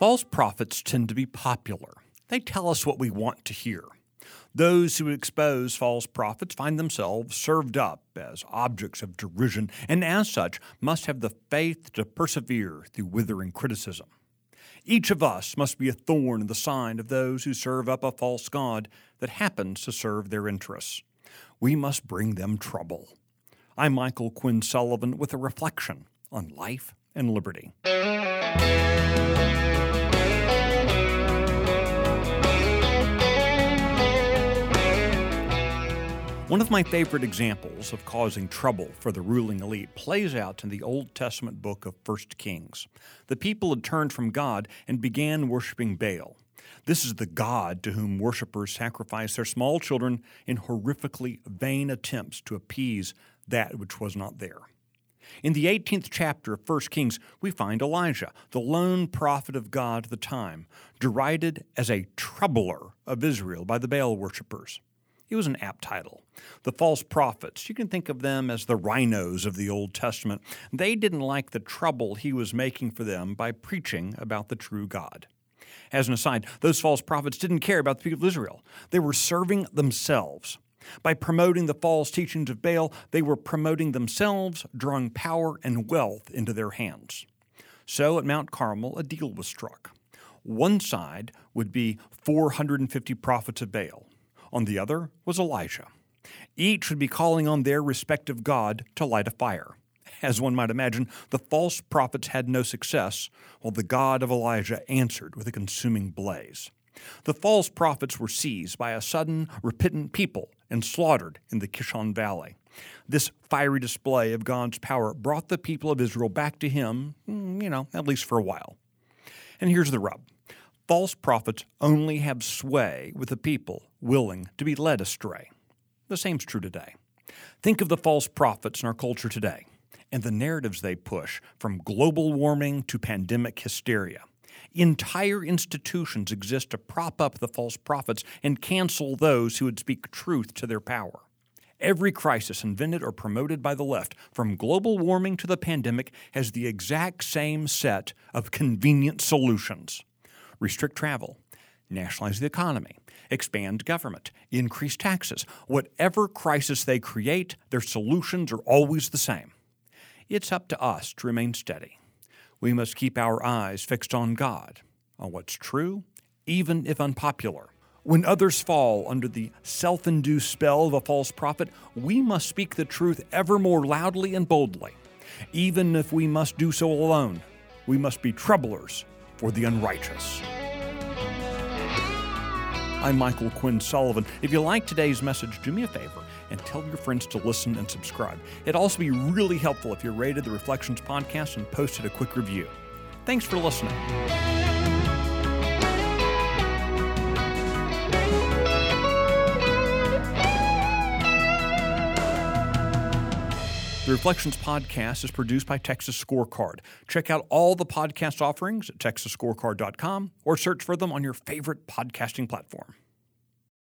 False prophets tend to be popular. They tell us what we want to hear. Those who expose false prophets find themselves served up as objects of derision, and as such must have the faith to persevere through withering criticism. Each of us must be a thorn in the side of those who serve up a false God that happens to serve their interests. We must bring them trouble. I'm Michael Quinn Sullivan with a reflection on life and liberty. One of my favorite examples of causing trouble for the ruling elite plays out in the Old Testament book of 1 Kings. The people had turned from God and began worshiping Baal. This is the God to whom worshippers sacrifice their small children in horrifically vain attempts to appease that which was not there. In the 18th chapter of 1 Kings, we find Elijah, the lone prophet of God at the time, derided as a troubler of Israel by the Baal worshippers. It was an apt title. The false prophets, you can think of them as the RINOs of the Old Testament. They didn't like the trouble he was making for them by preaching about the true God. As an aside, those false prophets didn't care about the people of Israel. They were serving themselves. By promoting the false teachings of Baal, they were promoting themselves, drawing power and wealth into their hands. So at Mount Carmel, a deal was struck. One side would be 450 prophets of Baal. On the other was Elijah. Each would be calling on their respective God to light a fire. As one might imagine, the false prophets had no success, while the God of Elijah answered with a consuming blaze. The false prophets were seized by a sudden, repentant people and slaughtered in the Kishon Valley. This fiery display of God's power brought the people of Israel back to Him, mm, you know, at least for a while. And here's the rub false prophets only have sway with the people willing to be led astray. The same's true today. Think of the false prophets in our culture today and the narratives they push, from global warming to pandemic hysteria. Entire institutions exist to prop up the false prophets and cancel those who would speak truth to their power. Every crisis invented or promoted by the left, from global warming to the pandemic, has the exact same set of convenient solutions restrict travel, nationalize the economy, expand government, increase taxes. Whatever crisis they create, their solutions are always the same. It's up to us to remain steady. We must keep our eyes fixed on God, on what's true, even if unpopular. When others fall under the self induced spell of a false prophet, we must speak the truth ever more loudly and boldly. Even if we must do so alone, we must be troublers for the unrighteous. I'm Michael Quinn Sullivan. If you like today's message, do me a favor and tell your friends to listen and subscribe. It'd also be really helpful if you rated the Reflections podcast and posted a quick review. Thanks for listening. The Reflections podcast is produced by Texas Scorecard. Check out all the podcast offerings at texasscorecard.com or search for them on your favorite podcasting platform.